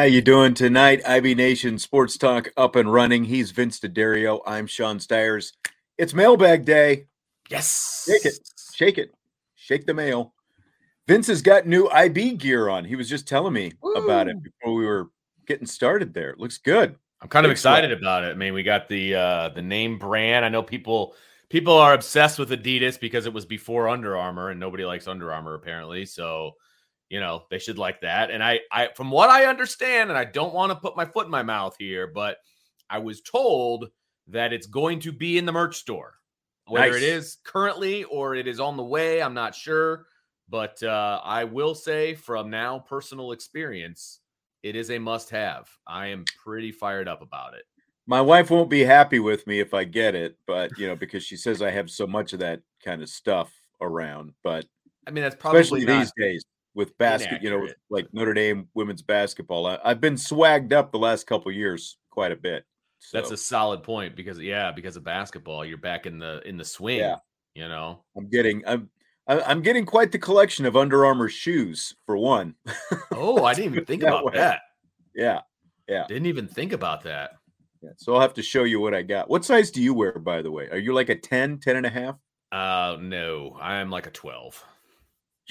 How you doing tonight? IB Nation Sports Talk up and running. He's Vince D'Addario. I'm Sean Stiers. It's mailbag day. Yes. Shake it. Shake it. Shake the mail. Vince has got new IB gear on. He was just telling me about it before we were getting started there. It looks good. I'm kind of excited about it. I mean, we got the uh the name brand. I know people people are obsessed with Adidas because it was before Under Armour and nobody likes Under Armour apparently. So, you know, they should like that. And I I from what I understand and I don't want to put my foot in my mouth here, but I was told that it's going to be in the merch store. Whether Nice. it is currently or it is on the way, I'm not sure, but uh I will say from now personal experience, it is a must have. I am pretty fired up about it. My wife won't be happy with me if I get it, but you know, because she says I have so much of that kind of stuff around. But I mean, that's probably especially not- these days with basket, you know, like Notre Dame women's basketball. I, I've been swagged up the last couple years quite a bit. That's a solid point because yeah, because of basketball, you're back in the in the swing. Yeah. You know, I'm getting I'm I'm getting quite the collection of Under Armour shoes for one. oh, I didn't even think That about way. that. Yeah. Yeah. Didn't even think about that. Yeah. So I'll have to show you what I got. What size do you wear, by the way? Are you like a 10, 10 and a half? Uh, no, I'm like a 12.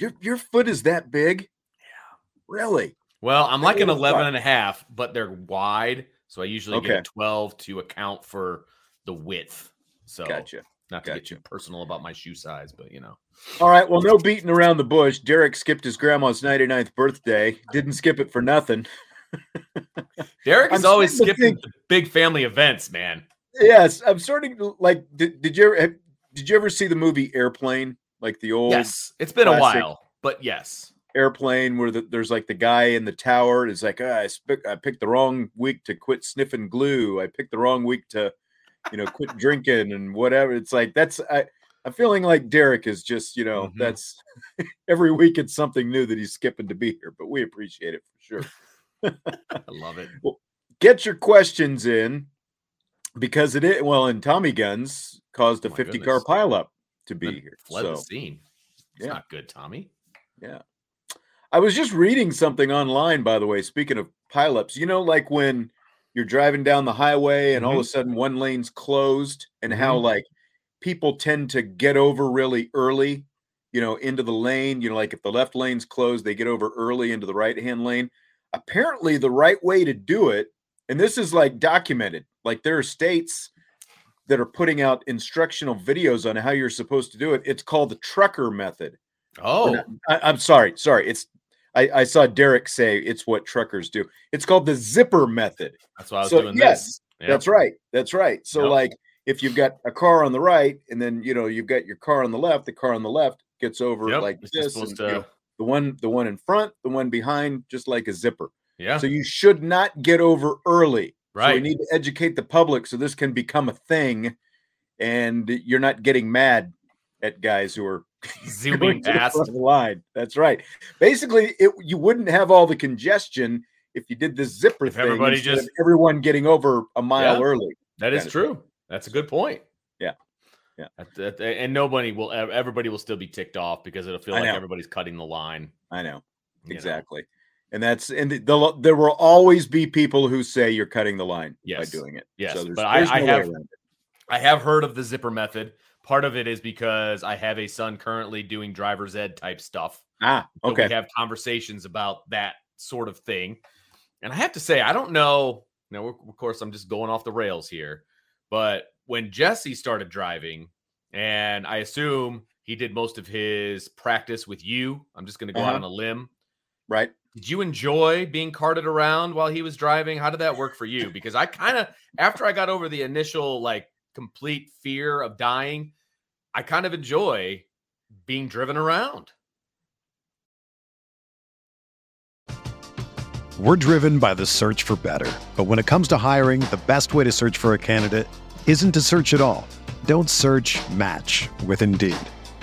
Your your foot is that big? Yeah. Really? Well, I'm like an 11 fuck. and a half, but they're wide. So I usually get a 12 to account for the width. So Gotcha. not to get Gotcha. too personal about my shoe size, but you know. All right. Well, no beating around the bush. Derek skipped his grandma's 99th birthday. Didn't skip it for nothing. Derek is I'm always skipping think- big family events, man. Yes, I'm starting to like. Did, did you ever did you ever see the movie Airplane? Like the old Yes, it's been a while, but yes. airplane where the, there's like the guy in the tower. is like ah, I, sp- I picked the wrong week to quit sniffing glue. I picked the wrong week to, you know, quit drinking and whatever. It's like that's I. I'm feeling like Derek is just you know Mhm. that's every week it's something new that he's skipping to be here, but we appreciate it for sure. I love it. Get your questions in because it is well, and Tommy Guns caused a Oh my 50 car goodness. pileup to be here. Fled the scene. It's yeah. not good, Tommy. Yeah. I was just reading something online, by the way. Speaking of pileups, you know, like when you're driving down the highway and all of a mm-hmm. sudden one lane's closed, and how mm-hmm. like people tend to get over really early, you know, into the lane. You know, like if the left lane's closed, they get over early into the right hand lane. Apparently, the right way to do it, and this is like documented, like there are states that are putting out instructional videos on how you're supposed to do it. It's called the trucker method. Oh, I, I'm sorry, sorry. It's I, I saw Derek say it's what truckers do. It's called the zipper method. that's why I was So doing yes, this. Yep. that's right. That's right. So Yep. like if you've got a car on the right and then you know you've got your car on the left, the car on the left gets over Yep, like it's this. and, you know, the one the one in front, the one behind, just like a zipper. Yeah. So you should not get over early So we need to educate the public so this can become a thing, and you're not getting mad at guys who are Zooming to the past. the line. That's right. Basically, it you wouldn't have all the congestion if you did this zipper If thing. everybody just- everyone getting over a mile Yeah. early. That is true. That's a good point. Yeah. Yeah. And nobody will. Everybody will still be ticked off because it'll feel like everybody's cutting the line. I know you know. And that's and the, the, there will always be people who say you're cutting the line Yes. by doing it. Yes, there's- but I- there's I have- I have heard of the zipper method. Part of it is because I have a son currently doing driver's ed type stuff. Ah, So okay. we have conversations about that sort of thing. And I have to say, I don't know. Now, of course, I'm just going off the rails here. But when Jesse started driving, and I assume he did most of his practice with you, I'm just going to go Uh-huh. on a limb. right. Did you enjoy being carted around while he was driving? How did that work for you? Because I kind of, after I got over the initial like complete fear of dying, I kind of enjoy being driven around. We're driven by the search for better. But when it comes to hiring, the best way to search for a candidate isn't to search at all. Don't search match with Indeed.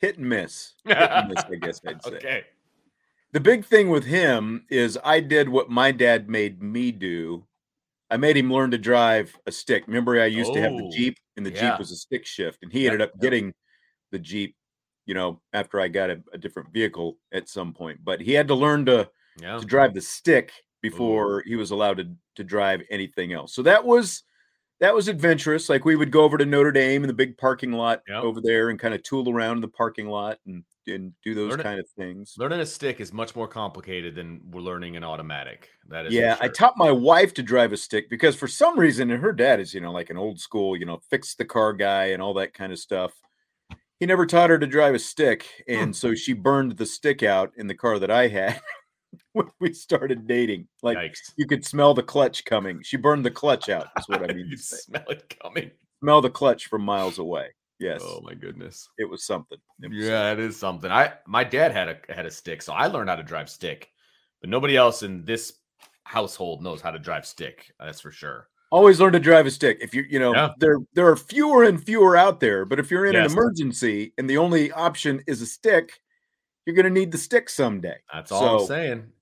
Hit and miss. Hit and miss, I guess I'd say. Okay. The big thing with him is I did what my dad made me do. I made him learn to drive a stick. Remember, I used to have the Oh, Jeep, and the yeah. Jeep was a stick shift, and he Yep, ended up yep. getting the Jeep, you know, after I got a, a different vehicle at some point. But he had to learn to Yeah. to drive the stick before he was allowed to to drive anything else. So that was that was adventurous. Like we would go over to Notre Dame in the big parking lot Yep. over there and kind of tool around in the parking lot and and do those Learn it- kind of things. Learning a stick is much more complicated than we're learning an automatic. That is Yeah, I taught my wife to drive a stick because for some reason, and her dad is, you know, like an old school, you know, fix the car guy and all that kind of stuff. He never taught her to drive a stick. Hmm. And so she burned the stick out in the car that I had when we started dating. Like Yikes. you could smell the clutch coming. She burned the clutch out, is what I mean. you smell it coming. Smell the clutch from miles away. Yes, Oh my goodness. it was something. It was Yeah, it is something. I my dad had a had a stick, so I learned how to drive stick. But nobody else in this household knows how to drive stick. That's for sure. always learn to drive a stick if you you know Yeah. there there are fewer and fewer out there but if you're in Yes. an emergency and the only option is a stick you're going to need the stick someday That's all I'm saying.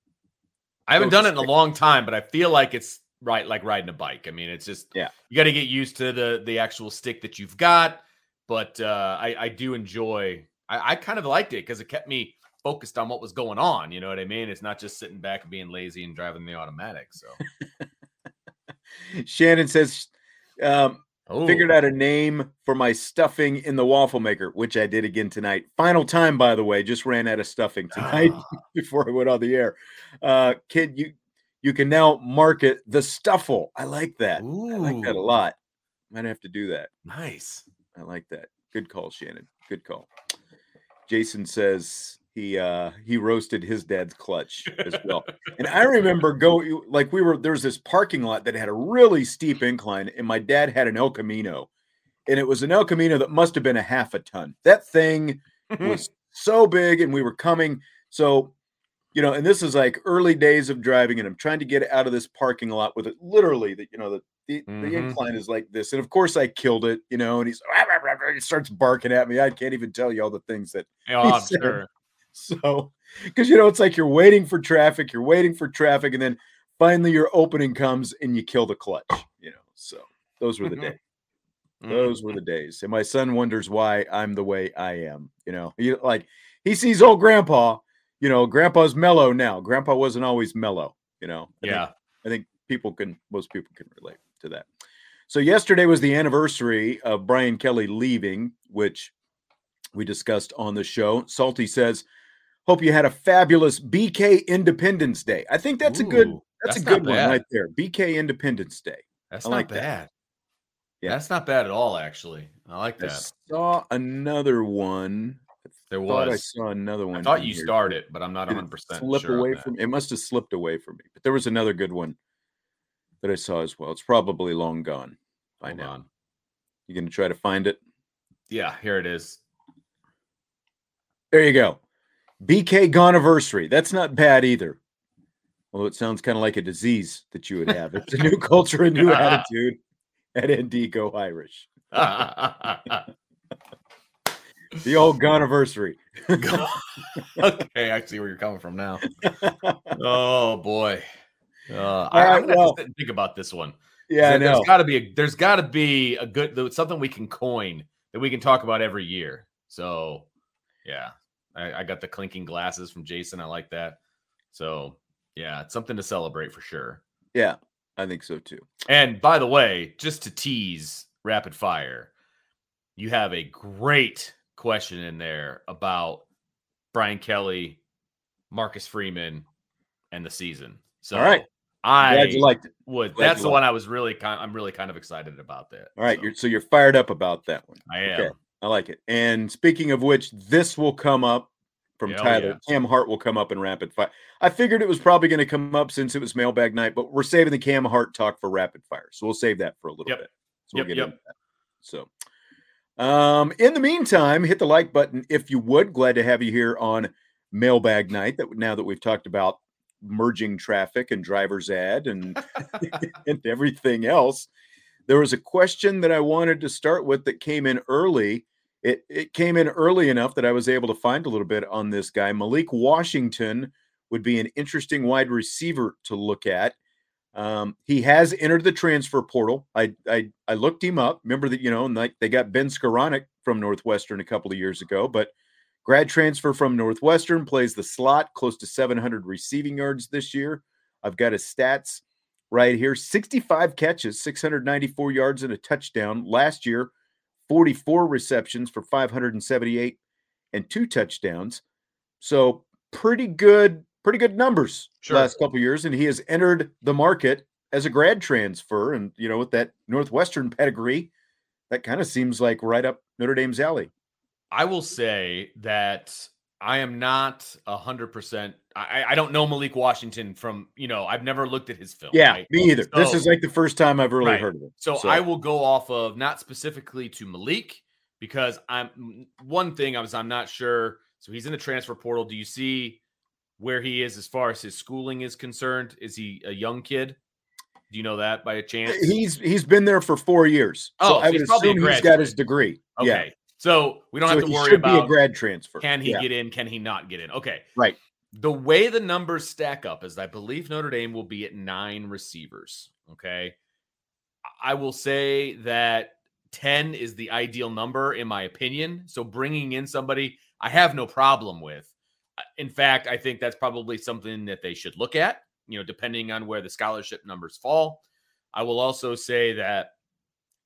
I haven't done it in a long time, but I feel like it's right like riding a bike. I mean, it's just Yeah. you got to get used to the the actual stick that you've got. But uh, I I do enjoy. I, I kind of liked it because it kept me focused on what was going on. You know what I mean? It's not just sitting back and being lazy and driving the automatic. So shannon says um, oh, figured out a name for my stuffing in the waffle maker which i did again tonight final time by the way just ran out of stuffing tonight Ah. before i went on the air uh kid you you can now market the stuffle i like that i like that a Ooh. lot might have to do that nice. I like that. Good call, Shannon. Good call. Jason says, he uh he roasted his dad's clutch as well. and I remember go like we were there was this parking lot that had a really steep incline, and my dad had an El Camino, and it was an El Camino that must have been a half a ton. That thing was so big, and we were coming. So, you know, and this is like early days of driving, and I'm trying to get out of this parking lot with it literally that you know the the, Mhm. the incline is like this, and of course I killed it, you know, and he's he starts barking at me. I can't even tell you all the things that Oh, sure. so, because you know, it's like you're waiting for traffic, you're waiting for traffic, and then finally your opening comes and you kill the clutch. You know, so those were the days. Mm. Those were the days. And my son wonders why I'm the way I am. You know, he like he sees old grandpa. You know, grandpa's mellow now. Grandpa wasn't always mellow. You know. I think- Yeah. I think people can. Most people can relate to that. So yesterday was the anniversary of Brian Kelly leaving, which we discussed on the show. Salty says, "Hope you had a fabulous BK Independence Day." I think that's a good. Ooh, That's, a good one bad. right there. BK Independence Day. That's I not like that. bad. Yeah. That's not bad at all, actually. I like I that. saw another one. There was. I saw another one. I thought you here, started, but I'm not 100 percent slip sure. away from it must have slipped away from me but there was another good one that i saw as well it's probably long gone by Hold now on. you gonna try to find it Yeah, here it is. there you go bk goniversary that's not bad either although it sounds kind of like a disease that you would have it's a new culture a new attitude at nd go irish the old goniversary okay, I see where you're coming from now. Oh boy. Uh, All I, right, have well- think about this one. yeah i There- know There's got to be a, there's got to be a good something we can coin that we can talk about every year. So, yeah, I, I got the clinking glasses from Jason. I like that. So, yeah, it's something to celebrate for sure. yeah i think so too And by the way, just to tease rapid fire, you have a great question in there about Brian Kelly, Marcus Freeman, and the season. So, all right I glad you liked it would. Glad That's the one I was really kind. I'm really kind of excited about that. all right So, you're so you're fired up about that one I am. Okay. I like it. And speaking of which, this will come up from Hell Tyler. yeah. Cam Hart will come up in rapid fire. I figured it was probably going to come up since it was mailbag night, but we're saving the Cam Hart talk for rapid fire. So we'll save that for a little Yep. bit. So Yep, we'll get yep. into that. So um in the meantime, hit the like button if you would. Glad to have you here on mailbag night. That now that we've talked about merging traffic and driver's ad and and everything else. There was a question that I wanted to start with that came in early. It it came in early enough that I was able to find a little bit on this guy. Malik Washington would be an interesting wide receiver to look at. Um, he has entered the transfer portal. I, I I looked him up. Remember that you know, and like they got Ben Skowronek from Northwestern a couple of years ago, but grad transfer from Northwestern plays the slot, close to 700 receiving yards this year. I've got his stats right here 65 catches, 694 yards, and a touchdown. Last year, 44 receptions for 578 and two touchdowns. So pretty good, pretty good numbers Sure. last couple of years. And he has entered the market as a grad transfer. And you know, with that Northwestern pedigree, that kind of seems like right up Notre Dame's alley. I will say that I am not a hundred percent. I I don't know Malik Washington from you know I've never looked at his film. Yeah, right? me either. this is like the first time I've really Right. heard of it. So, I will go off of not specifically to Malik because I'm one thing I was I'm not sure. So he's in the transfer portal. Do you see where he is as far as his schooling is concerned? Is he a young kid? Do you know that by a uh, chance? He's he's been there for four years. Oh, so so I would probably assume he's got his degree. okay. Yeah. So we don't so have to worry about be a grad transfer. can he Yeah. get in, can he not get in? Okay. Right. The way the numbers stack up is I believe Notre Dame will be at nine receivers. Okay. I will say that 10 is the ideal number, in my opinion. So bringing in somebody I have no problem with. In fact, I think that's probably something that they should look at, you know, depending on where the scholarship numbers fall. I will also say that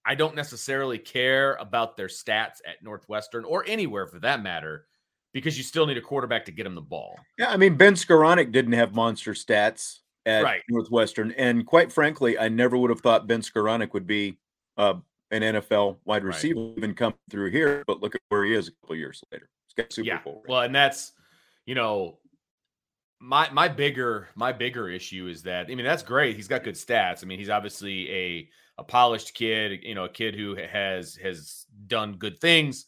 I don't necessarily care about their stats at Northwestern or anywhere for that matter, because you still need a quarterback to get him the ball. Yeah, I mean Ben Skowronek didn't have monster stats at Right. Northwestern, and quite frankly, I never would have thought Ben Skowronek would be uh, an NFL wide Right. receiver even come through here. But look at where he is a couple years later. He's got Super yeah. Bowl. Well, and that's you know, my my bigger my bigger issue is that I mean that's great. He's got good stats. I mean, he's obviously a a polished kid, you know, a kid who has has done good things,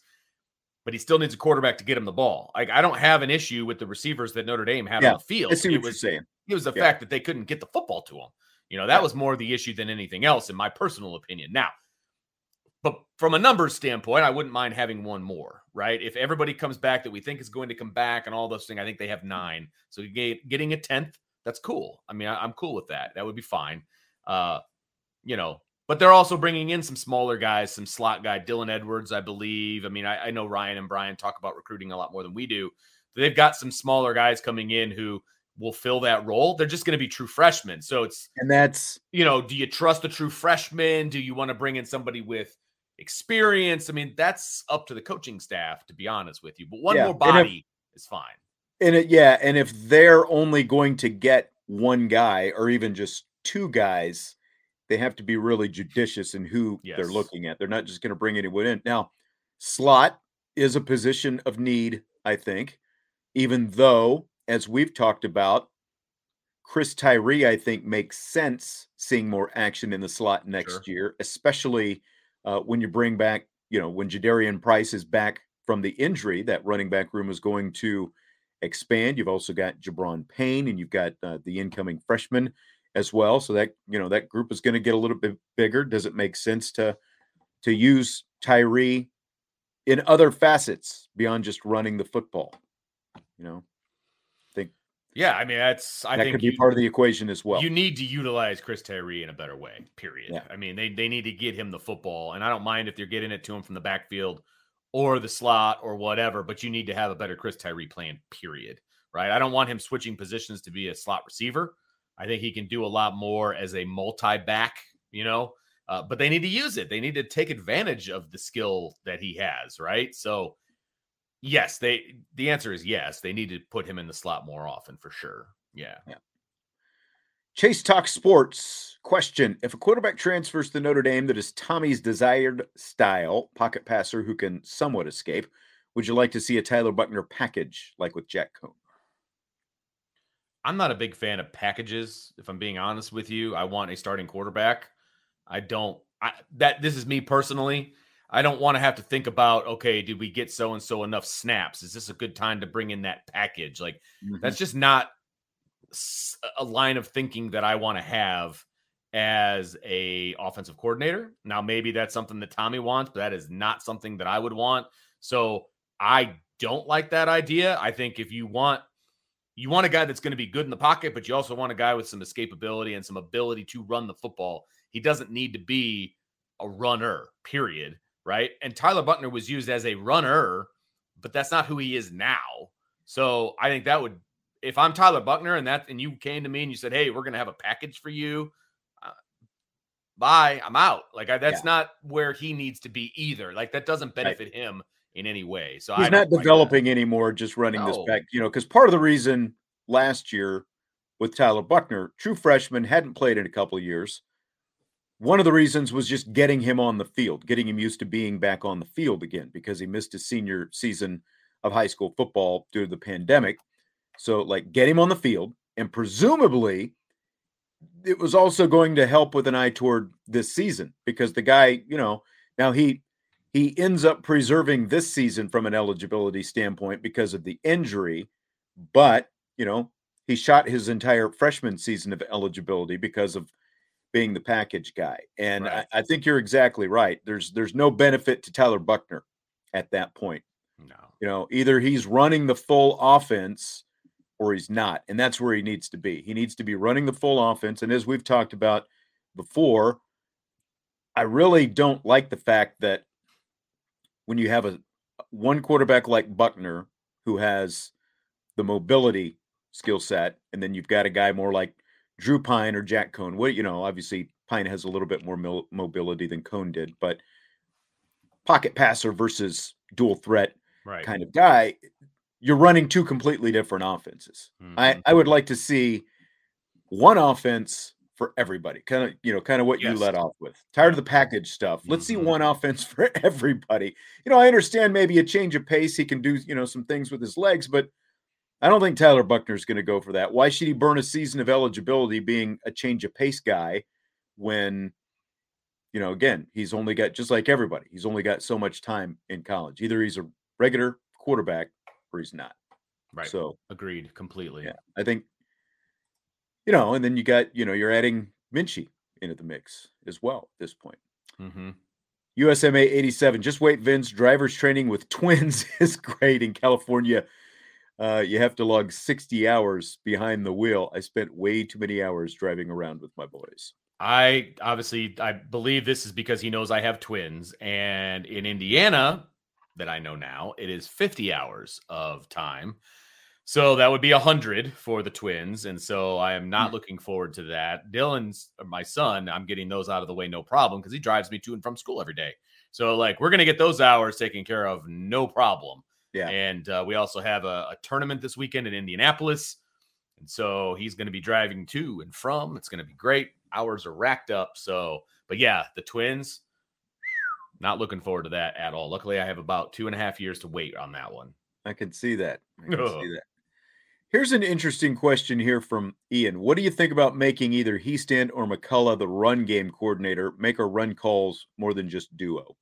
but he still needs a quarterback to get him the ball. Like I don't have an issue with the receivers that Notre Dame had yeah, on the field. I see what it was, saying. It was the Yeah. fact that they couldn't get the football to him. You know, that Yeah. was more the issue than anything else, in my personal opinion. Now, but from a numbers standpoint, I wouldn't mind having one more, right? If everybody comes back that we think is going to come back and all those things, I think they have nine. So get, getting a tenth, that's cool. I mean, I, am cool with that. That would be fine. Uh, you know, but they're also bringing in some smaller guys, some slot guy, Dylan Edwards, I believe. I mean, I, I know Ryan and Brian talk about recruiting a lot more than we do. They've got some smaller guys coming in who will fill that role. They're just going to be true freshmen. So it's And that's you know, do you trust a true freshman? Do you want to bring in somebody with experience? I mean, that's up to the coaching staff, to be honest with you. But one Yeah, more and if- body is fine. and it, yeah, and if they're only going to get one guy or even just two guys, they have to be really judicious in who they're looking at. They're not just going to bring anyone in. Now, slot is a position of need, I think, even though, as we've talked about, Chris Tyree, I think, makes sense seeing more action in the slot next Sure. year, especially uh, when you bring back, you know, when Jadarian Price is back from the injury, that running back room is going to expand. You've also got Gi'Bran Payne and you've got uh, the incoming freshman as well. So that, you know, that group is going to get a little bit bigger. Does it make sense to to use Tyree in other facets beyond just running the football? You know, I think. Yeah, I mean, that's I that think could be you, part of the equation as well. you need to utilize Chris Tyree in a better way. Period. Yeah. I mean, they they need to get him the football, and I don't mind if they're getting it to him from the backfield or the slot or whatever. But you need to have a better Chris Tyree plan. Period. Right. I don't want him switching positions to be a slot receiver. I think he can do a lot more as a multi back. You know, uh, but they need to use it. They need to take advantage of the skill that he has. Right. So. Yes, they the answer is yes. They need to put him in the slot more often for sure. Yeah. Chase Talk Sports question. If a quarterback transfers to Notre Dame that is Tommy's desired style, pocket passer who can somewhat escape, would you like to see a Tyler Buchner package like with Jack Coan? I'm not a big fan of packages. If I'm being honest with you, I want a starting quarterback. I don't. I, that this is me personally. I don't want to have to think about okay, did we get so and so enough snaps? Is this a good time to bring in that package? Like mm-hmm. that's just not a line of thinking that I want to have as a offensive coordinator. Now maybe that's something that Tommy wants, but that is not something that I would want. So I don't like that idea. I think if you want you want a guy that's going to be good in the pocket, but you also want a guy with some escapability and some ability to run the football. He doesn't need to be a runner, period. Right. And Tyler Buchner was used as a runner, but that's not who he is now. So I think that would, if I'm Tyler Buchner and that, and you came to me and you said, Hey, we're going to have a package for you. Uh, bye. I'm out. Like I, that's Yeah. not where he needs to be either. Like that doesn't benefit him in any way. So He's not developing anymore, just running this back, you know, because part of the reason last year with Tyler Buchner, true freshman, hadn't played in a couple of years. One of the reasons was just getting him on the field, getting him used to being back on the field again because he missed his senior season of high school football due to the pandemic. So, like, get him on the field, and presumably, it was also going to help with an eye toward this season because the guy, you know, now he he ends up preserving this season from an eligibility standpoint because of the injury, but you know, he shot his entire freshman season of eligibility because of being the package guy. And Right. I, I think you're exactly right. There's there's no benefit to Tyler Buchner at that point. No. You know, either he's running the full offense or he's not. And that's where he needs to be. He needs to be running the full offense. And as we've talked about before, I really don't like the fact that when you have a one quarterback like Buchner who has the mobility skill set, and then you've got a guy more like Drew Pyne or Jack Coan. What you know, obviously Pyne has a little bit more mil- mobility than Coan did, but pocket passer versus dual threat Right. kind of guy, you're running two completely different offenses. I, Mhm. I would like to see one offense for everybody. Kind of, you know, kind of what you Yes. let off with. Tired of the package stuff. Let's see Mhm. one offense for everybody. You know, I understand maybe a change of pace. He can do, you know, some things with his legs, but I don't think Tyler Buchner is going to go for that. Why should he burn a season of eligibility being a change of pace guy when, you know, again, he's only got just like everybody, he's only got so much time in college. Either he's a regular quarterback or he's not. Right. So agreed completely. Yeah, I think, you know, and then you got, you know, you're adding Minchey into the mix as well at this point. Mm-hmm. USMA 87. Just wait, Vince. Drivers training with twins is great in California. Uh, you have to log 60 hours behind the wheel. I spent way too many hours driving around with my boys. I obviously I believe this is because he knows I have twins, and in Indiana, that I know now, it is 50 hours of time. So that would be 100 for the twins. And so I am not mm. looking forward to that. Dylan's my son, I'm getting those out of the way, no problem, because he drives me to and from school every day. So, like, we're going to get those hours taken care of, no problem. Yeah. And uh, we also have a, a tournament this weekend in Indianapolis. And so he's going to be driving to and from. It's going to be great. Hours are racked up. So, but yeah, the twins, not looking forward to that at all. Luckily, I have about two and a half years to wait on that one. I can see that. I can see that. Here's an interesting question here from Ian. What do you think about making either Hiestand or McCullough the run game coordinator, make our run calls more than just duo?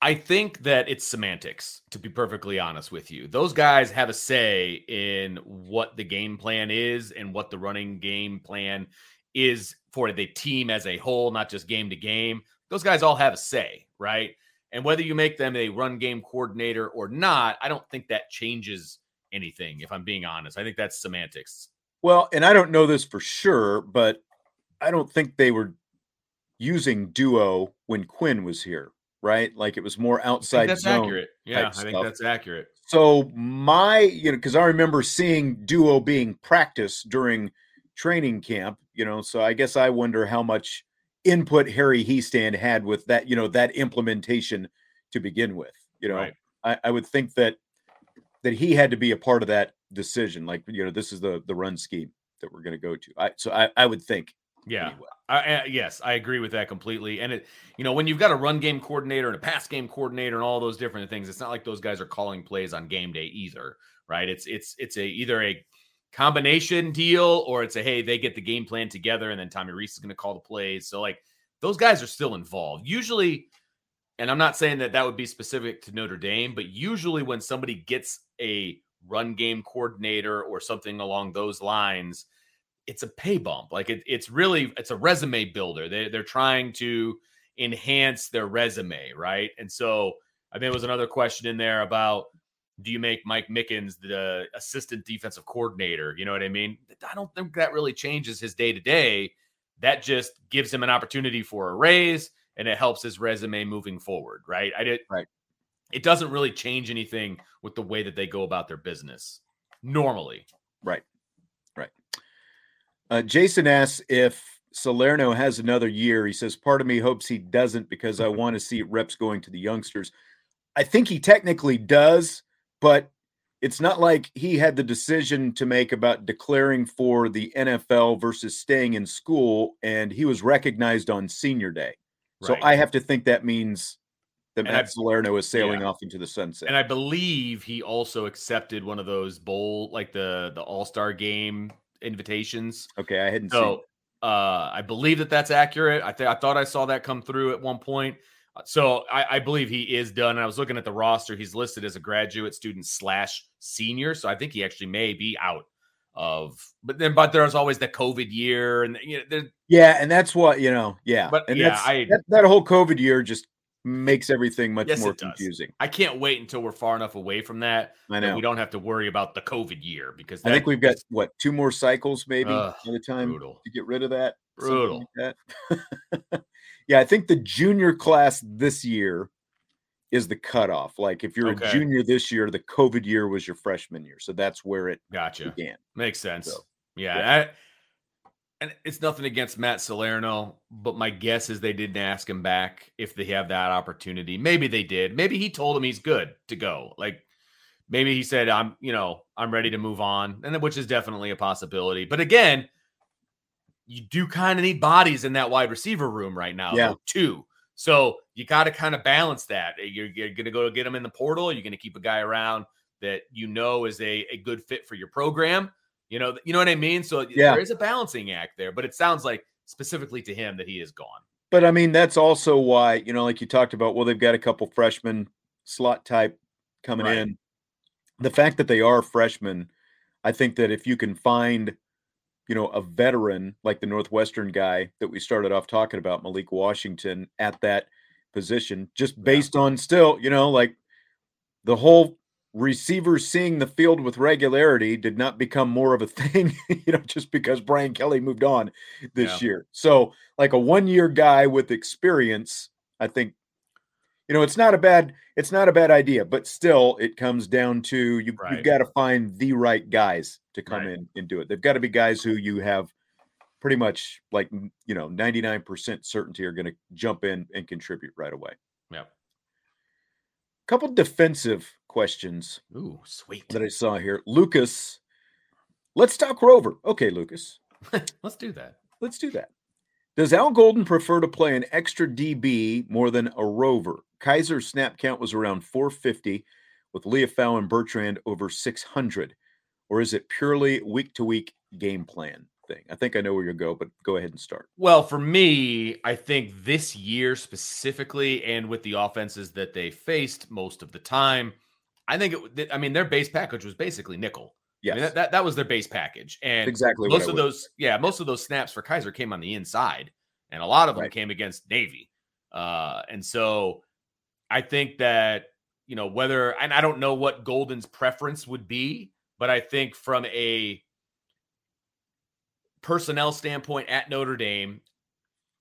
I think that it's semantics, to be perfectly honest with you. Those guys have a say in what the game plan is and what the running game plan is for the team as a whole, not just game to game. Those guys all have a say, right? And whether you make them a run game coordinator or not, I don't think that changes anything, if I'm being honest. I think that's semantics. Well, and I don't know this for sure, but I don't think they were using duo when Quinn was here, right? Like it was more outside that's. Accurate. Yeah, I think stuff. that's accurate. So my, you know, because I remember seeing duo being practiced during training camp, you know, so I guess I wonder how much input Harry Hiestand had with that, you know, that implementation to begin with. You know, right. I, I would think that that he had to be a part of that decision. Like, you know, this is the the run scheme that we're going to go to. I so I, I would think. Yeah. Anyway. I, I, yes, I agree with that completely. And it, you know, when you've got a run game coordinator and a pass game coordinator and all those different things, it's not like those guys are calling plays on game day either, right? It's it's it's a either a combination deal or it's a hey, they get the game plan together and then Tommy Rees is going to call the plays. So like those guys are still involved. Usually and I'm not saying that that would be specific to Notre Dame, but usually when somebody gets a run game coordinator or something along those lines, it's a pay bump. Like it, it's really it's a resume builder. They they're trying to enhance their resume, right? And so I think there was another question in there about do you make Mike Mickens the assistant defensive coordinator? You know what I mean? I don't think that really changes his day to day. That just gives him an opportunity for a raise and it helps his resume moving forward, right? I did right. It doesn't really change anything with the way that they go about their business normally. Right. Right. Uh, Jason asks if Salerno has another year. He says, part of me hopes he doesn't because I want to see reps going to the youngsters. I think he technically does, but it's not like he had the decision to make about declaring for the NFL versus staying in school, and he was recognized on senior day. So I have to think that means that Matt Salerno is sailing yeah. off into the sunset. And I believe he also accepted one of those bowl, like the the All Star Game invitations. Okay, I hadn't so, seen. Uh, I believe that that's accurate. I think I thought I saw that come through at one point. Uh, so I, I believe he is done. And I was looking at the roster; he's listed as a graduate student slash senior. So I think he actually may be out of but then but there's always the covid year and you know yeah and that's what you know yeah but and yeah I, that, that, whole covid year just makes everything much yes, more confusing i can't wait until we're far enough away from that i know we don't have to worry about the covid year because that, i think we've got what two more cycles maybe uh, by the time brutal. to get rid of that brutal like that. yeah i think the junior class this year is the cutoff. Like if you're okay. a junior this year, the COVID year was your freshman year. So that's where it gotcha. began. Makes sense. So, yeah. yeah. I, and it's nothing against Matt Salerno, but my guess is they didn't ask him back if they have that opportunity. Maybe they did. Maybe he told him he's good to go. Like maybe he said, I'm, you know, I'm ready to move on. And which is definitely a possibility. But again, you do kind of need bodies in that wide receiver room right now, yeah. too. So you got to kind of balance that. Eh, you're, you're going to go get them in the portal. You're going to keep a guy around that you know is a, a good fit for your program. You know, you know what I mean? So Yeah. there is a balancing act there, but it sounds like specifically to him that he is gone. But I mean, that's also why, you know, like you talked about, well, they've got a couple freshmen slot type coming Right. in. The fact that they are freshmen, I think that if you can find, you know, a veteran like the Northwestern guy that we started off talking about, Malik Washington, at that position, just based on still, you know, like the whole receivers seeing the field with regularity did not become more of a thing, you know, just because Brian Kelly moved on this Yeah. year. So, like a one year guy with experience, I think, you know, it's not a bad it's not a bad idea, but still, it comes down to you. Right. You've got to find the right guys to come Right. in and do it. They've got to be guys who you have pretty much like you know 99% certainty are going to jump in and contribute right away. Yep. Couple defensive questions Ooh, sweet. that I saw here. Lucas, let's talk Rover. Okay, Lucas, Let's do that. let's do that. Does Al Golden prefer to play an extra DB more than a rover? Kiser's snap count was around 450, with Liufau and Bertrand over 600. Or is it purely week to week game plan thing? I think I know where you go, but go ahead and start. Well, for me, I think this year specifically, and with the offenses that they faced most of the time, I think it. I mean, their base package was basically nickel. I mean, that, that that was their base package, and exactly. most of those, yeah, most of those snaps for Kiser came on the inside, and a lot of them Right. came against Navy. Uh, and so, I think that you know whether, and I don't know what Golden's preference would be, but I think from a personnel standpoint at Notre Dame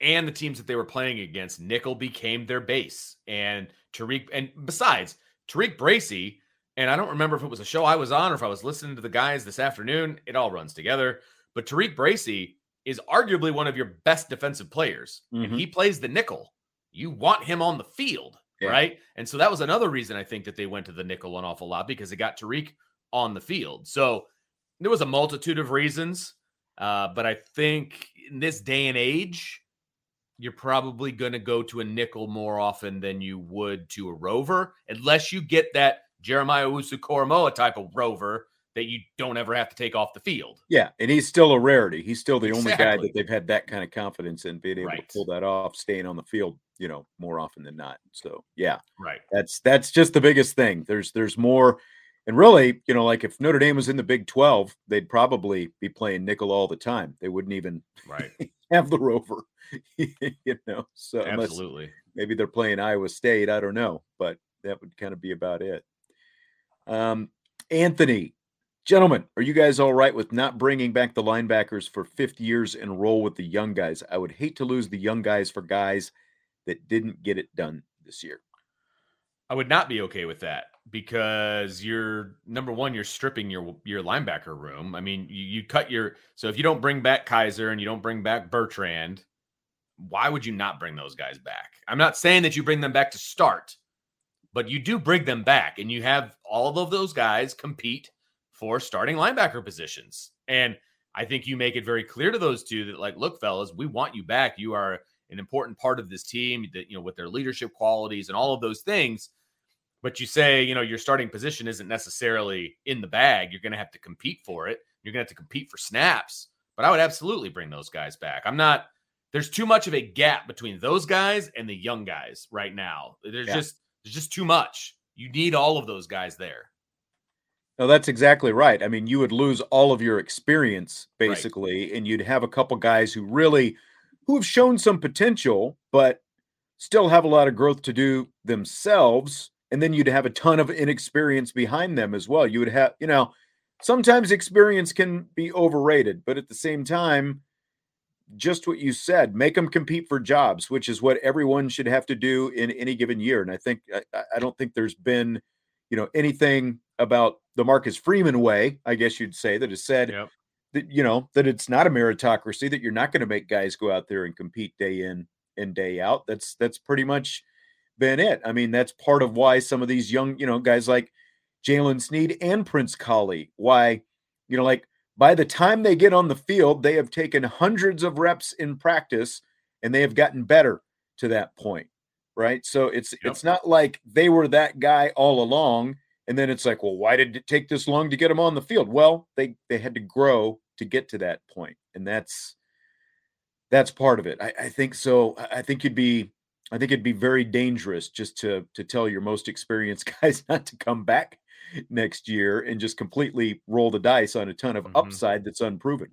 and the teams that they were playing against, nickel became their base. And Tariq, and besides, Tariq Bracy, and I don't remember if it was a show I was on or if I was listening to the guys this afternoon, it all runs together. But Tariq Bracy is arguably one of your best defensive players. And Mhm. he plays the nickel. You want him on the field, Yeah. right? And so that was another reason I think that they went to the nickel an awful lot because it got Tariq on the field. So there was a multitude of reasons. Uh, but I think in this day and age, you're probably going to go to a nickel more often than you would to a rover, unless you get that Jeremiah Owusu-Koramoah type of rover that you don't ever have to take off the field. Yeah, and he's still a rarity. He's still the only guy that they've had that kind of confidence in being able Right. to pull that off, staying on the field, you know, more often than not. So yeah, Right. that's that's just the biggest thing. There's there's more, and really, you know, like if Notre Dame was in the Big Twelve, they'd probably be playing nickel all the time. They wouldn't even Right. have the rover, you know. So Absolutely. maybe they're playing Iowa State, I don't know, but that would kind of be about it. Um, Anthony, gentlemen, are you guys all right with not bringing back the linebackers for fifth years and roll with the young guys? I would hate to lose the young guys for guys that didn't get it done this year. I would not be okay with that because you're number one, you're stripping your your linebacker room. I mean, you, you cut your so if you don't bring back Kiser and you don't bring back Bertrand, why would you not bring those guys back? I'm not saying that you bring them back to start, but you do bring them back and you have all of those guys compete for starting linebacker positions. And I think you make it very clear to those two that, like, look, fellas, we want you back. You are an important part of this team that, you know, with their leadership qualities and all of those things. But you say, you know, your starting position isn't necessarily in the bag. You're going to have to compete for it. You're going to have to compete for snaps. But I would absolutely bring those guys back. I'm not, there's too much of a gap between those guys and the young guys right now. There's Yeah. just, there's just too much. You need all of those guys there. No, that's exactly right. I mean, you would lose all of your experience Right. basically, and you'd have a couple guys who really who have shown some potential, but still have a lot of growth to do themselves. And then you'd have a ton of inexperience behind them as well. You would have, you know, sometimes experience can be overrated, but at the same time, just what you said, make them compete for jobs, which is what everyone should have to do in any given year. And I think I, I- don't think there's been, you know, anything about the Marcus Freeman way, I guess you'd say, that has said Yep. that you know that it's not a meritocracy that you're not going to make guys go out there and compete day in and day out. That's that's pretty much been it. I mean, that's part of why some of these young, you know, guys like Jaylen Sneed and Prince Kollie, why, you know, like by the time they get on the field, they have taken hundreds of reps in practice and they have gotten better to that point. Right. So it's Yep. it's not like they were that guy all along. And then it's like, well, why did it take this long to get them on the field? Well, they they had to grow to get to that point, and that's that's part of it. I, I think so. I think you'd be I think it'd be very dangerous just to to tell your most experienced guys not to come back next year and just completely roll the dice on a ton of mm-hmm. upside that's unproven.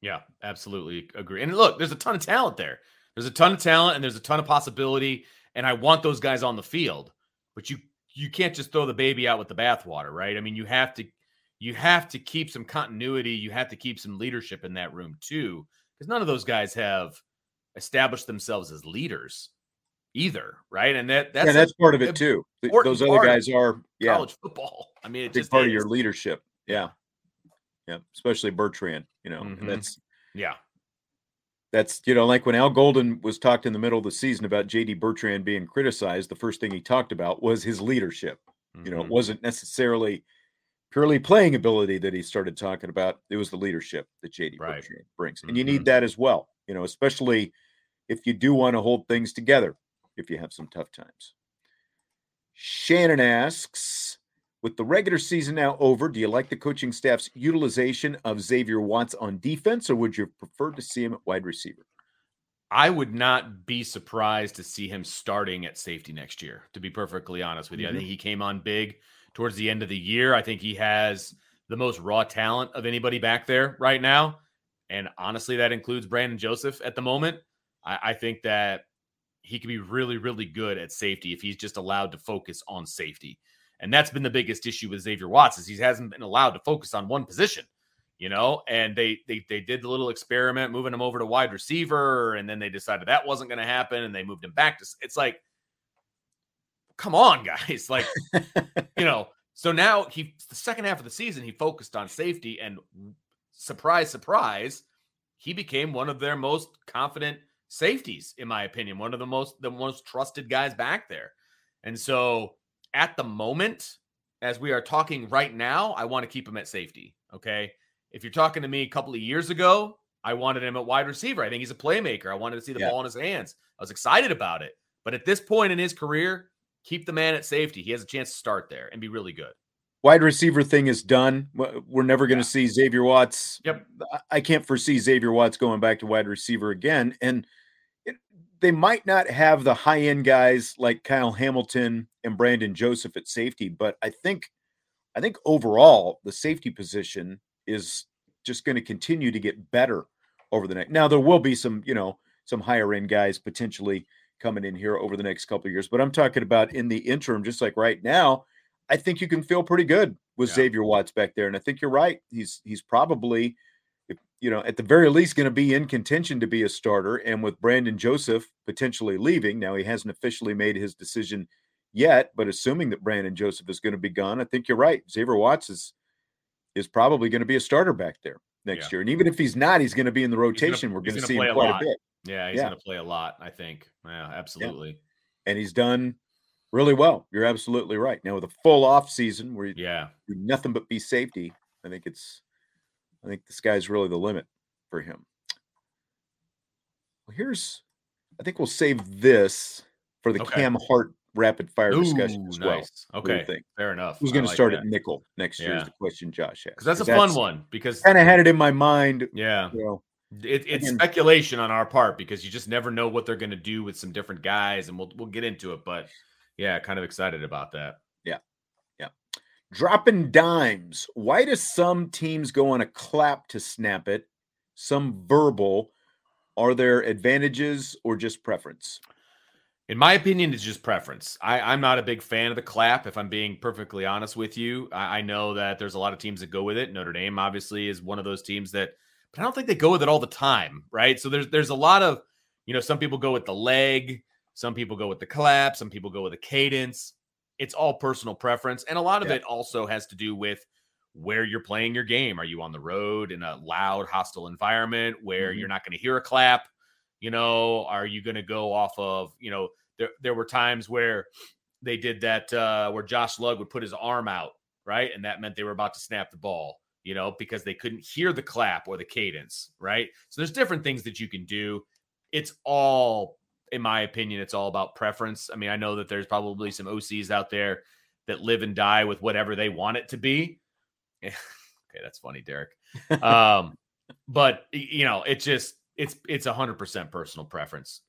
Yeah, absolutely agree. And look, there's a ton of talent there. There's a ton of talent and there's a ton of possibility. And I want those guys on the field, but you you can't just throw the baby out with the bathwater, right? I mean, you have to you have to keep some continuity. You have to keep some leadership in that room too, because none of those guys have established themselves as leaders either, right? And that that's yeah, that's part of it too. Those other guys are yeah. college football. I mean, it's just part is. of your leadership. Yeah, yeah, especially Bertrand. You know, mm-hmm. that's yeah, that's you know like when Al Golden was talked in the middle of the season about JD Bertrand being criticized, the first thing he talked about was his leadership. Mm-hmm. You know, it mm-hmm. wasn't necessarily purely playing ability that he started talking about. It was the leadership that JD right. Bertrand brings, and mm-hmm. you need mm-hmm. that as well. You know, especially if you do want to hold things together if you have some tough times. Shannon asks, with the regular season now over, do you like the coaching staff's utilization of Xavier Watts on defense, or would you prefer to see him at wide receiver? I would not be surprised to see him starting at safety next year, to be perfectly honest with you. Mm-hmm. I think he came on big towards the end of the year. I think he has the most raw talent of anybody back there right now. And honestly, that includes Brandon Joseph at the moment. I, I think that he could be really, really good at safety if he's just allowed to focus on safety. And that's been the biggest issue with Xavier Watts is he hasn't been allowed to focus on one position, you know. And they they they did the little experiment moving him over to wide receiver, and then they decided that wasn't going to happen, and they moved him back to. It's like, come on, guys, like you know. So now he the second half of the season he focused on safety, and surprise, surprise, he became one of their most confident safeties, in my opinion, one of the most the most trusted guys back there. And so at the moment, as we are talking right now, I want to keep him at safety. Okay. If you're talking to me a couple of years ago, I wanted him at wide receiver. I think he's a playmaker. I wanted to see the yeah. ball in his hands. I was excited about it. But at this point in his career, keep the man at safety. He has a chance to start there and be really good. Wide receiver thing is done. We're never going to yeah. see Xavier Watts. Yep. I can't foresee Xavier Watts going back to wide receiver again. And they might not have the high end guys like Kyle Hamilton and Brandon Joseph at safety, but I think I think overall the safety position is just going to continue to get better over the next. Now there will be some, you know, some higher end guys potentially coming in here over the next couple of years, but I'm talking about in the interim just like right now, I think you can feel pretty good with yeah. Xavier Watts back there and I think you're right. He's he's probably you know, at the very least, going to be in contention to be a starter. And with Brandon Joseph potentially leaving, now he hasn't officially made his decision yet, but assuming that Brandon Joseph is going to be gone, I think you're right. Xavier Watts is is probably going to be a starter back there next yeah. year. And even if he's not, he's going to be in the rotation. Gonna, We're going to see him quite a, a, bit. Yeah, he's yeah. going to play a lot, I think. Yeah, absolutely. Yeah. And he's done really well. You're absolutely right. Now with a full off season where you yeah. do nothing but be safety, I think it's I think the sky's really the limit for him. Well, here's, I think we'll save this for the okay. Cam Hart rapid fire Ooh, discussion as well. Nice. Okay, fair enough. Who's going like to start that. at nickel next year? Is the question Josh has. Because that's a fun one. Because kind of had it in my mind. Yeah. You know, it, it's again, speculation on our part because you just never know what they're going to do with some different guys, and we'll we'll get into it. But yeah, kind of excited about that. Dropping dimes. Why do some teams go on a clap to snap it, some verbal? Are there advantages or just preference? In my opinion, it's just preference. I, am not a big fan of the clap, if I'm being perfectly honest with you. I, I, know that there's a lot of teams that go with it. Notre Dame obviously is one of those teams that, but I don't think they go with it all the time, right? So there's there's a lot of, you know, some people go with the leg, some people go with the clap, some people go with the cadence it's all personal preference. And a lot of yeah. it also has to do with where you're playing your game. Are you on the road in a loud, hostile environment where mm-hmm. you're not going to hear a clap? You know, are you going to go off of, you know, there, there were times where they did that, uh, where Josh Lugg would put his arm out, right? And that meant they were about to snap the ball, you know, because they couldn't hear the clap or the cadence, right? So there's different things that you can do. It's all in my opinion, it's all about preference. I mean, I know that there's probably some OCs out there that live and die with whatever they want it to be. okay, that's funny, Derek. Um, but you know, it just it's it's a hundred percent personal preference.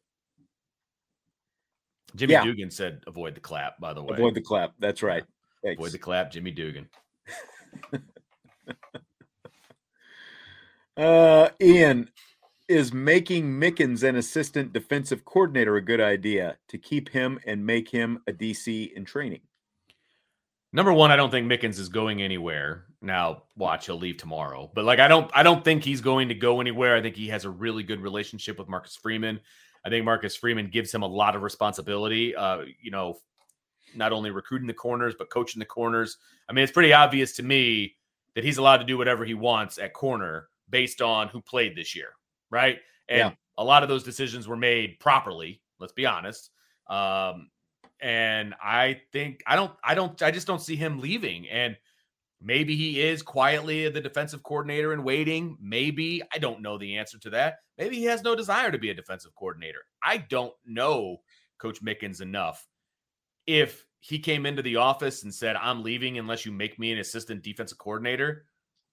Jimmy yeah. Dugan said, "Avoid the clap." By the way, avoid the clap. That's right. Thanks. Avoid the clap, Jimmy Dugan. uh, Ian, is making Mickens an assistant defensive coordinator a good idea to keep him and make him a DC in training? Number one, I don't think Mickens is going anywhere. Now, watch, he'll leave tomorrow. But like I don't I don't think he's going to go anywhere. I think he has a really good relationship with Marcus Freeman. I think Marcus Freeman gives him a lot of responsibility. Uh, you know, not only recruiting the corners, but coaching the corners. I mean, it's pretty obvious to me that he's allowed to do whatever he wants at corner based on who played this year right? And yeah. a lot of those decisions were made properly. Let's be honest. Um, and I think I don't, I don't, I just don't see him leaving. And maybe he is quietly the defensive coordinator in waiting. Maybe I don't know the answer to that. Maybe he has no desire to be a defensive coordinator. I don't know Coach Mickens enough. If he came into the office and said, I'm leaving unless you make me an assistant defensive coordinator,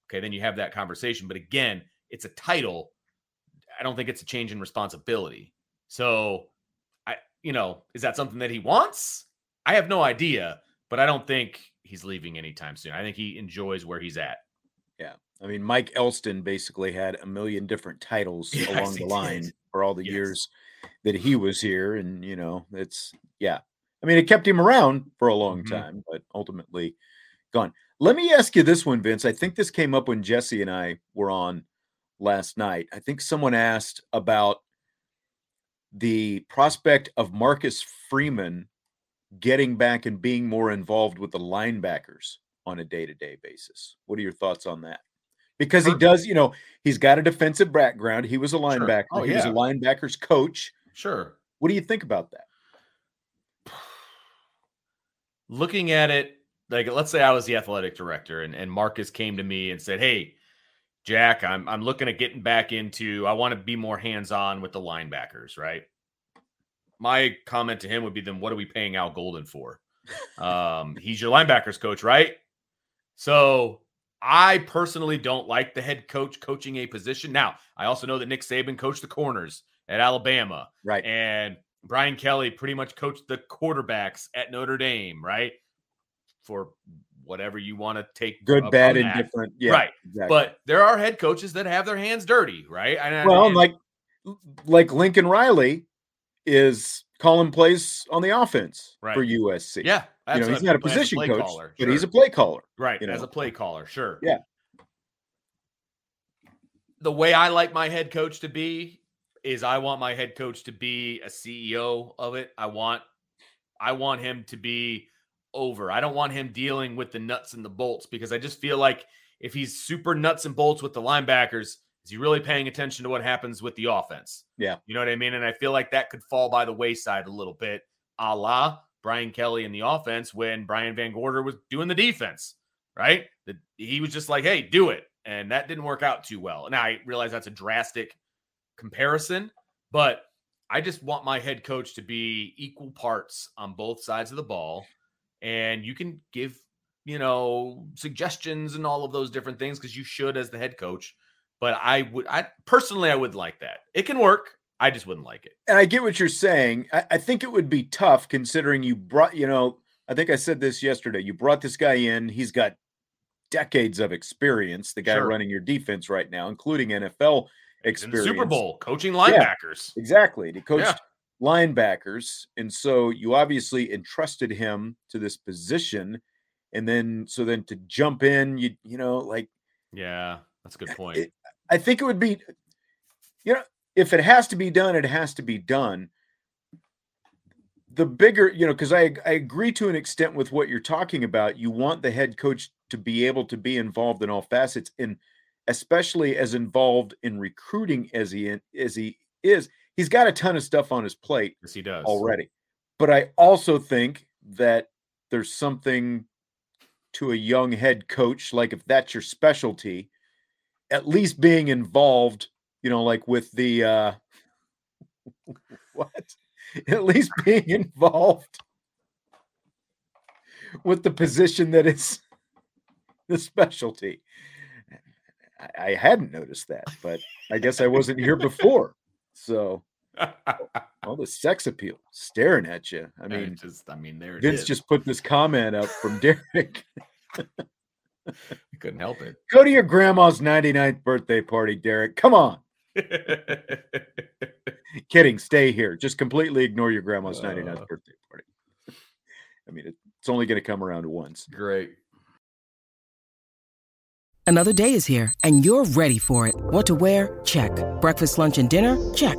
okay, then you have that conversation. But again, it's a title I don't think it's a change in responsibility. So, I, you know, is that something that he wants? I have no idea, but I don't think he's leaving anytime soon. I think he enjoys where he's at. Yeah. I mean, Mike Elston basically had a million different titles yes, along the line did. for all the yes. years that he was here. And, you know, it's, yeah. I mean, it kept him around for a long mm-hmm. time, but ultimately gone. Let me ask you this one, Vince. I think this came up when Jesse and I were on last night. I think someone asked about the prospect of Marcus Freeman getting back and being more involved with the linebackers on a day to day basis. What are your thoughts on that? Because he does, you know, he's got a defensive background. He was a linebacker. Sure. Oh, he yeah. was a linebackers coach. Sure. What do you think about that? Looking at it, like let's say I was the athletic director and, and Marcus came to me and said, Hey, Jack, I'm I'm looking at getting back into I want to be more hands-on with the linebackers, right? My comment to him would be then what are we paying Al Golden for? um, he's your linebackers coach, right? So I personally don't like the head coach coaching a position. Now, I also know that Nick Saban coached the corners at Alabama. Right. And Brian Kelly pretty much coached the quarterbacks at Notre Dame, right? For whatever you want to take good, bad, and different. Yeah, right. Exactly. But there are head coaches that have their hands dirty, right? And, well, and, like like Lincoln Riley is calling plays on the offense right. for USC. Yeah, you know, he's not a position a coach, caller, but he's a play caller. Right, you know? as a play caller, sure. Yeah. The way I like my head coach to be is I want my head coach to be a CEO of it. I want I want him to be over. I don't want him dealing with the nuts and the bolts because I just feel like if he's super nuts and bolts with the linebackers, is he really paying attention to what happens with the offense? Yeah. You know what I mean? And I feel like that could fall by the wayside a little bit, a la Brian Kelly in the offense when Brian VanGorder was doing the defense, right? The, he was just like, hey, do it. And that didn't work out too well. Now I realize that's a drastic comparison, but I just want my head coach to be equal parts on both sides of the ball and you can give you know suggestions and all of those different things because you should as the head coach but i would i personally i would like that. It can work i just wouldn't like it. And i get what you're saying I, I, think it would be tough considering you brought you know i think i said this yesterday you brought this guy in he's got decades of experience the guy sure. running your defense right now including nfl experience super bowl coaching linebackers. yeah, exactly he coached yeah linebackers. And so you obviously entrusted him to this position. And then, so then to jump in, you, you know, like, yeah, that's a good point. It, I think it would be, you know, if it has to be done, it has to be done. The bigger, you know, because I, I agree to an extent with what you're talking about. You want the head coach to be able to be involved in all facets, and especially as involved in recruiting as he as he is he's got a ton of stuff on his plate. Yes, he does already. But I also think that there's something to a young head coach, like if that's your specialty, at least being involved, you know, like with the uh what? At least being involved with the position that is the specialty. I, I hadn't noticed that, but I guess I wasn't here before. So all the sex appeal staring at you. I mean, just I mean, there Vince just put this comment up from Derek. couldn't help it. Go to your grandma's 99th birthday party, Derek. Come on. Kidding. Stay here. Just completely ignore your grandma's 99th Uh. birthday party. I mean, it's only going to come around once. Great. Another day is here, and you're ready for it. What to wear? Check. Breakfast, lunch, and dinner? Check.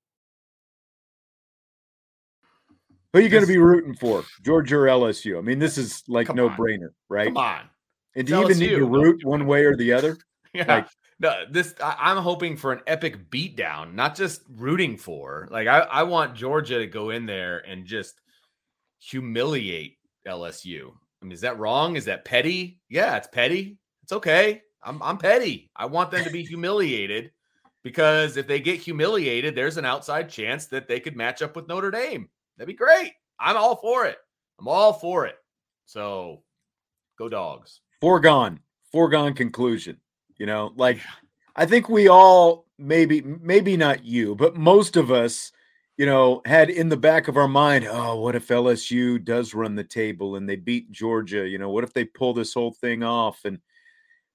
Who are you going to be rooting for, Georgia or LSU? I mean, this is like no on. brainer, right? Come on. And do you even need to root one way or the other? Yeah. Like- no, this I, I'm hoping for an epic beatdown, not just rooting for. Like I, I want Georgia to go in there and just humiliate LSU. I mean, is that wrong? Is that petty? Yeah, it's petty. It's okay. I'm I'm petty. I want them to be humiliated because if they get humiliated, there's an outside chance that they could match up with Notre Dame. That'd be great. I'm all for it. I'm all for it. So go dogs. Foregone, foregone conclusion. You know, like I think we all maybe maybe not you, but most of us, you know, had in the back of our mind, oh, what if LSU does run the table and they beat Georgia? You know, what if they pull this whole thing off? And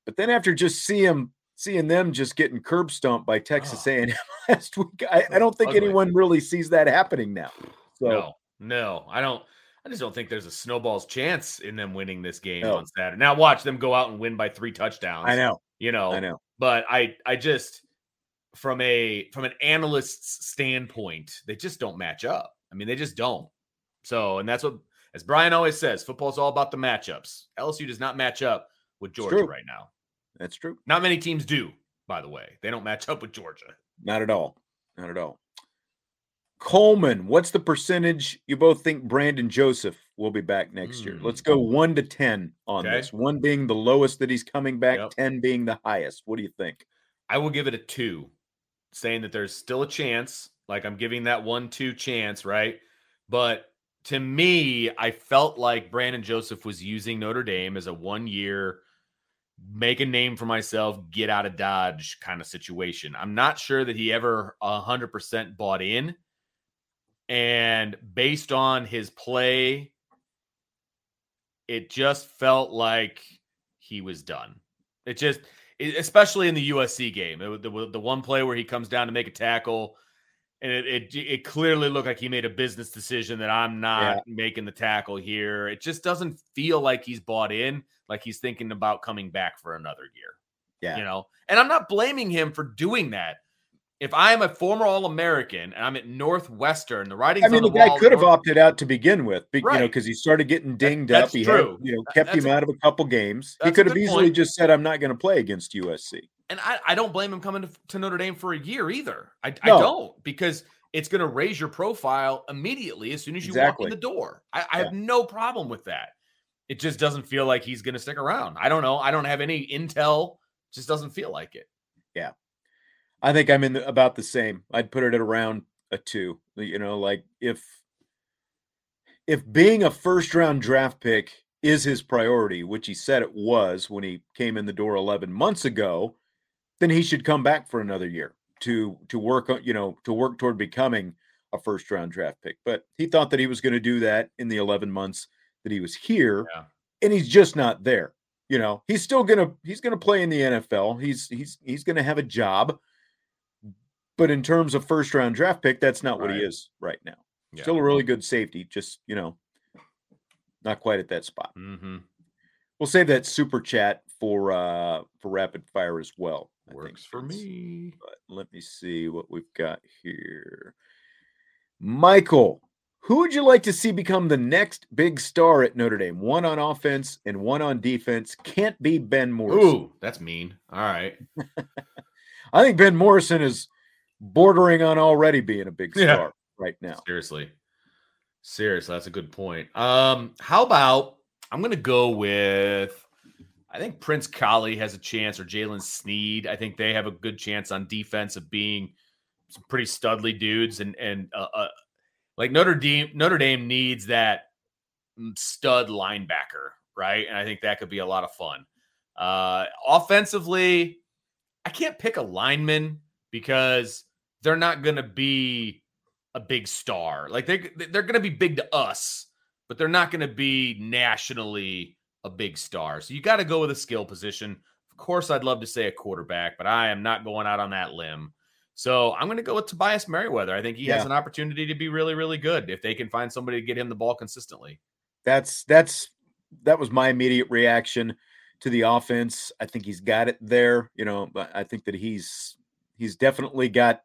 but then after just seeing seeing them just getting curb stomped by Texas ah. Oh. A&M last week, I, I don't think Ugly. anyone really sees that happening now. So No, no, I don't. I just don't think there's a snowball's chance in them winning this game No. on Saturday. Now watch them go out and win by three touchdowns. I know, you know, I know. but I, I just from a from an analyst's standpoint, they just don't match up. I mean, they just don't. So, and that's what, as Brian always says, football's all about the matchups. LSU does not match up with Georgia right now. That's true. Not many teams do, by the way. They don't match up with Georgia. Not at all. Not at all. Coleman, what's the percentage you both think Brandon Joseph will be back next year? Hmm. Let's go one to 10 on Okay. this. One being the lowest that he's coming back, Yep. 10 being the highest. What do you think? I will give it a two, saying that there's still a chance. Like I'm giving that one two chance, right? But to me, I felt like Brandon Joseph was using Notre Dame as a one year make a name for myself, get out of Dodge kind of situation. I'm not sure that he ever 100% bought in. And based on his play, it just felt like he was done. It just, especially in the USC game, it, the, the one play where he comes down to make a tackle, and it, it it clearly looked like he made a business decision that I'm not making the tackle here. It just doesn't feel like he's bought in, like he's thinking about coming back for another year. Yeah. You know, and I'm not blaming him for doing that. If I am a former All American and I'm at Northwestern, the writing. I mean, on the the, guy could have opted out to begin with, be- you know, because he started getting dinged that's up. He true. had, you know, That- kept him a- out of a couple games. He could have easily point. just said, I'm not going to play against USC. And I, I don't blame him coming to, to Notre Dame for a year either. I, I don't because it's going to raise your profile immediately as soon as you Exactly. walk in the door. I, I Yeah. have no problem with that. It just doesn't feel like he's going to stick around. I don't know. I don't have any intel Just doesn't feel like it. Yeah. I think I'm in the, about the same. I'd put it at around a two. Uh, you know, like if if being a first round draft pick is his priority, which he said it was when he came in the door 11 months ago, then he should come back for another year to to work on, you know, to work toward becoming a first round draft pick. But he thought that he was going to do that in the 11 months that he was here, Yeah. and he's just not there. You know, he's still gonna he's gonna play in the NFL. He's he's he's gonna have a job. But in terms of first round draft pick, that's not what he is right now. Yeah. Still a really good safety, just you know, not quite at that spot. Mm-hmm. We'll save that super chat for uh for rapid fire as well. I Works for me. But let me see what we've got here. Michael, who would you like to see become the next big star at Notre Dame? One on offense and one on defense. Can't be Ben Morrison. Ooh, that's mean. All right. I think Ben Morrison is bordering on already being a big Yeah. star right now. Seriously. Seriously, that's a good point. Um, how about I'm gonna go with I think Prince Kollie has a chance or Jaylen Sneed. I think they have a good chance on defense of being some pretty studly dudes and and uh, uh like Notre Dame Notre Dame needs that stud linebacker, right? And I think that could be a lot of fun. Uh offensively, I can't pick a lineman because they're not going to be a big star. Like they they're going to be big to us, but they're not going to be nationally a big star. So you got to go with a skill position. Of course, I'd love to say a quarterback, but I am not going out on that limb. So I'm going to go with Tobias Merriweather. I think he has an opportunity to be really, really good if they can find somebody to get him the ball consistently. That's that's that was my immediate reaction to the offense. I think he's got it there. You know, but I think that he's he's definitely got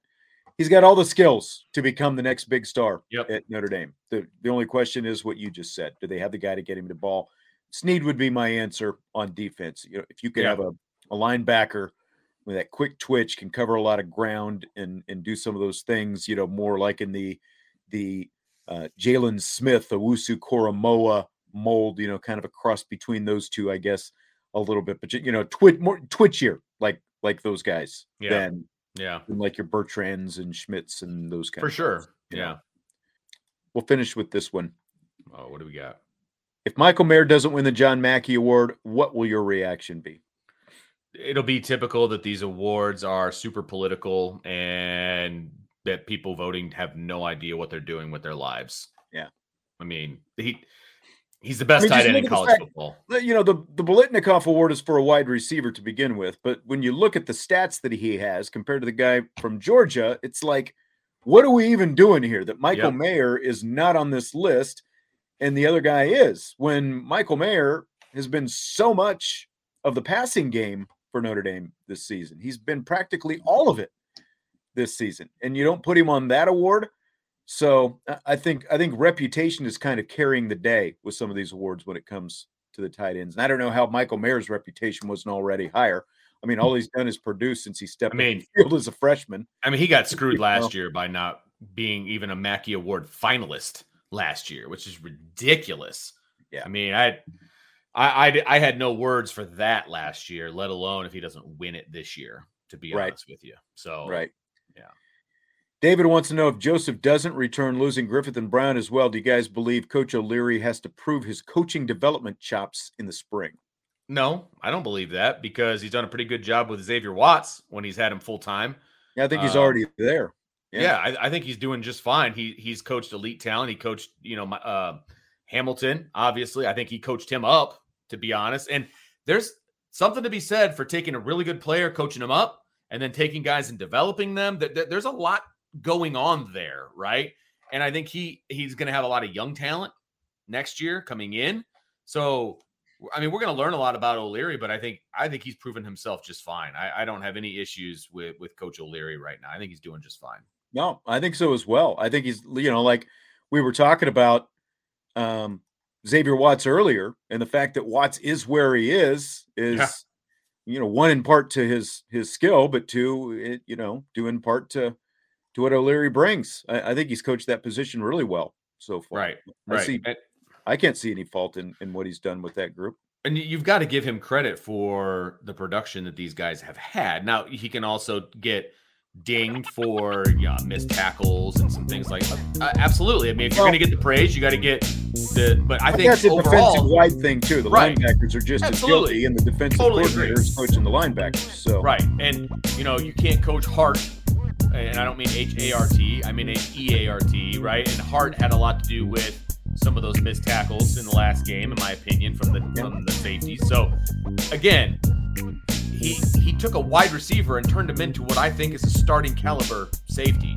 he's got all the skills to become the next big star Yep. at Notre Dame. The the only question is what you just said. Do they have the guy to get him the ball? Sneed would be my answer on defense. You know, if you could have a, a linebacker with that quick twitch, can cover a lot of ground and and do some of those things, you know, more like in the the uh, Jaylon Smith, Owusu-Koramoah mold, you know, kind of a cross between those two, I guess, a little bit. But you know, twitch more twitchier, like like those guys, Yeah. than, Yeah, than like your Bertrands and Schmitz and those kind for of guys, sure. know. Yeah. We'll finish with this one. Oh, what do we got? If Michael Mayer doesn't win the John Mackey Award, what will your reaction be? it'll be typical that these awards are super political and that people voting have no idea what they're doing with their lives. Yeah. I mean, he he's the best mean, tight end in college fact- football. You know, the, the Biletnikoff Award is for a wide receiver to begin with, but when you look at the stats that he has compared to the guy from Georgia, it's like, what are we even doing here? That Michael Yep. Mayer is not on this list and the other guy is. When Michael Mayer has been so much of the passing game for Notre Dame this season, he's been practically all of it this season, and you don't put him on that award. So I- think I think reputation is kind of carrying the day with some of these awards when it comes to the tight ends. And I don't know how Michael Mayer's reputation wasn't already higher. I mean, all he's done is produce since he stepped I mean- in the field as a freshman. I mean, he got screwed last year by not being even a Mackey Award finalist last year, which is ridiculous. Yeah. I mean, I, I, I, I had no words for that last year, let alone if he doesn't win it this year. To be Right. honest with you, so Right. yeah. David wants to know if Joseph doesn't return, losing Griffith and Brown as well. Do you guys believe Coach O'Leary has to prove his coaching development chops in the spring? No, I don't believe that because he's done a pretty good job with Xavier Watts when he's had him full time. Yeah, I think he's Um, already there. Yeah, I, I think he's doing just fine. He he's coached elite talent. He coached, you know, my, uh, Hamilton. Obviously, I think he coached him up. To be honest, and there's something to be said for taking a really good player, coaching him up, and then taking guys and developing them. That- there's a lot going on there, right? And I think he he's going to have a lot of young talent next year coming in. So, I mean, we're going to learn a lot about O'Leary, but I think I think he's proven himself just fine. I, I don't have any issues with with Coach O'Leary right now. I think he's doing just fine. No, I think so as well. I think he's, you know, like we were talking about um, Xavier Watts earlier, and the fact that Watts is where he is is, you know, one in part to his his skill, but two, it, you know, due in part to to what O'Leary brings. I, I think he's coached that position really well so far. Right, I right. see. And- I can't see any fault in in what he's done with that group. and you've got to give him credit for the production that these guys have had. Now he can also get dinged for you know, missed tackles and some things like that. Uh, absolutely. I mean, if you're Well- going to get the praise, you got to get the. But I I think that's a defensive overall, wide thing too. The Right. linebackers are just Absolutely. as guilty, and the defensive Totally coordinator is coaching the linebackers. So right, and you know you can't coach heart, and I don't mean H A R T, I mean H E A R T, right? And heart had a lot to do with some of those missed tackles in the last game, in my opinion, from the from the safeties. So again, he he took a wide receiver and turned him into what I think is a starting caliber safety.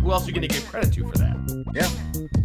Who else are you going to give credit to for that? yeah,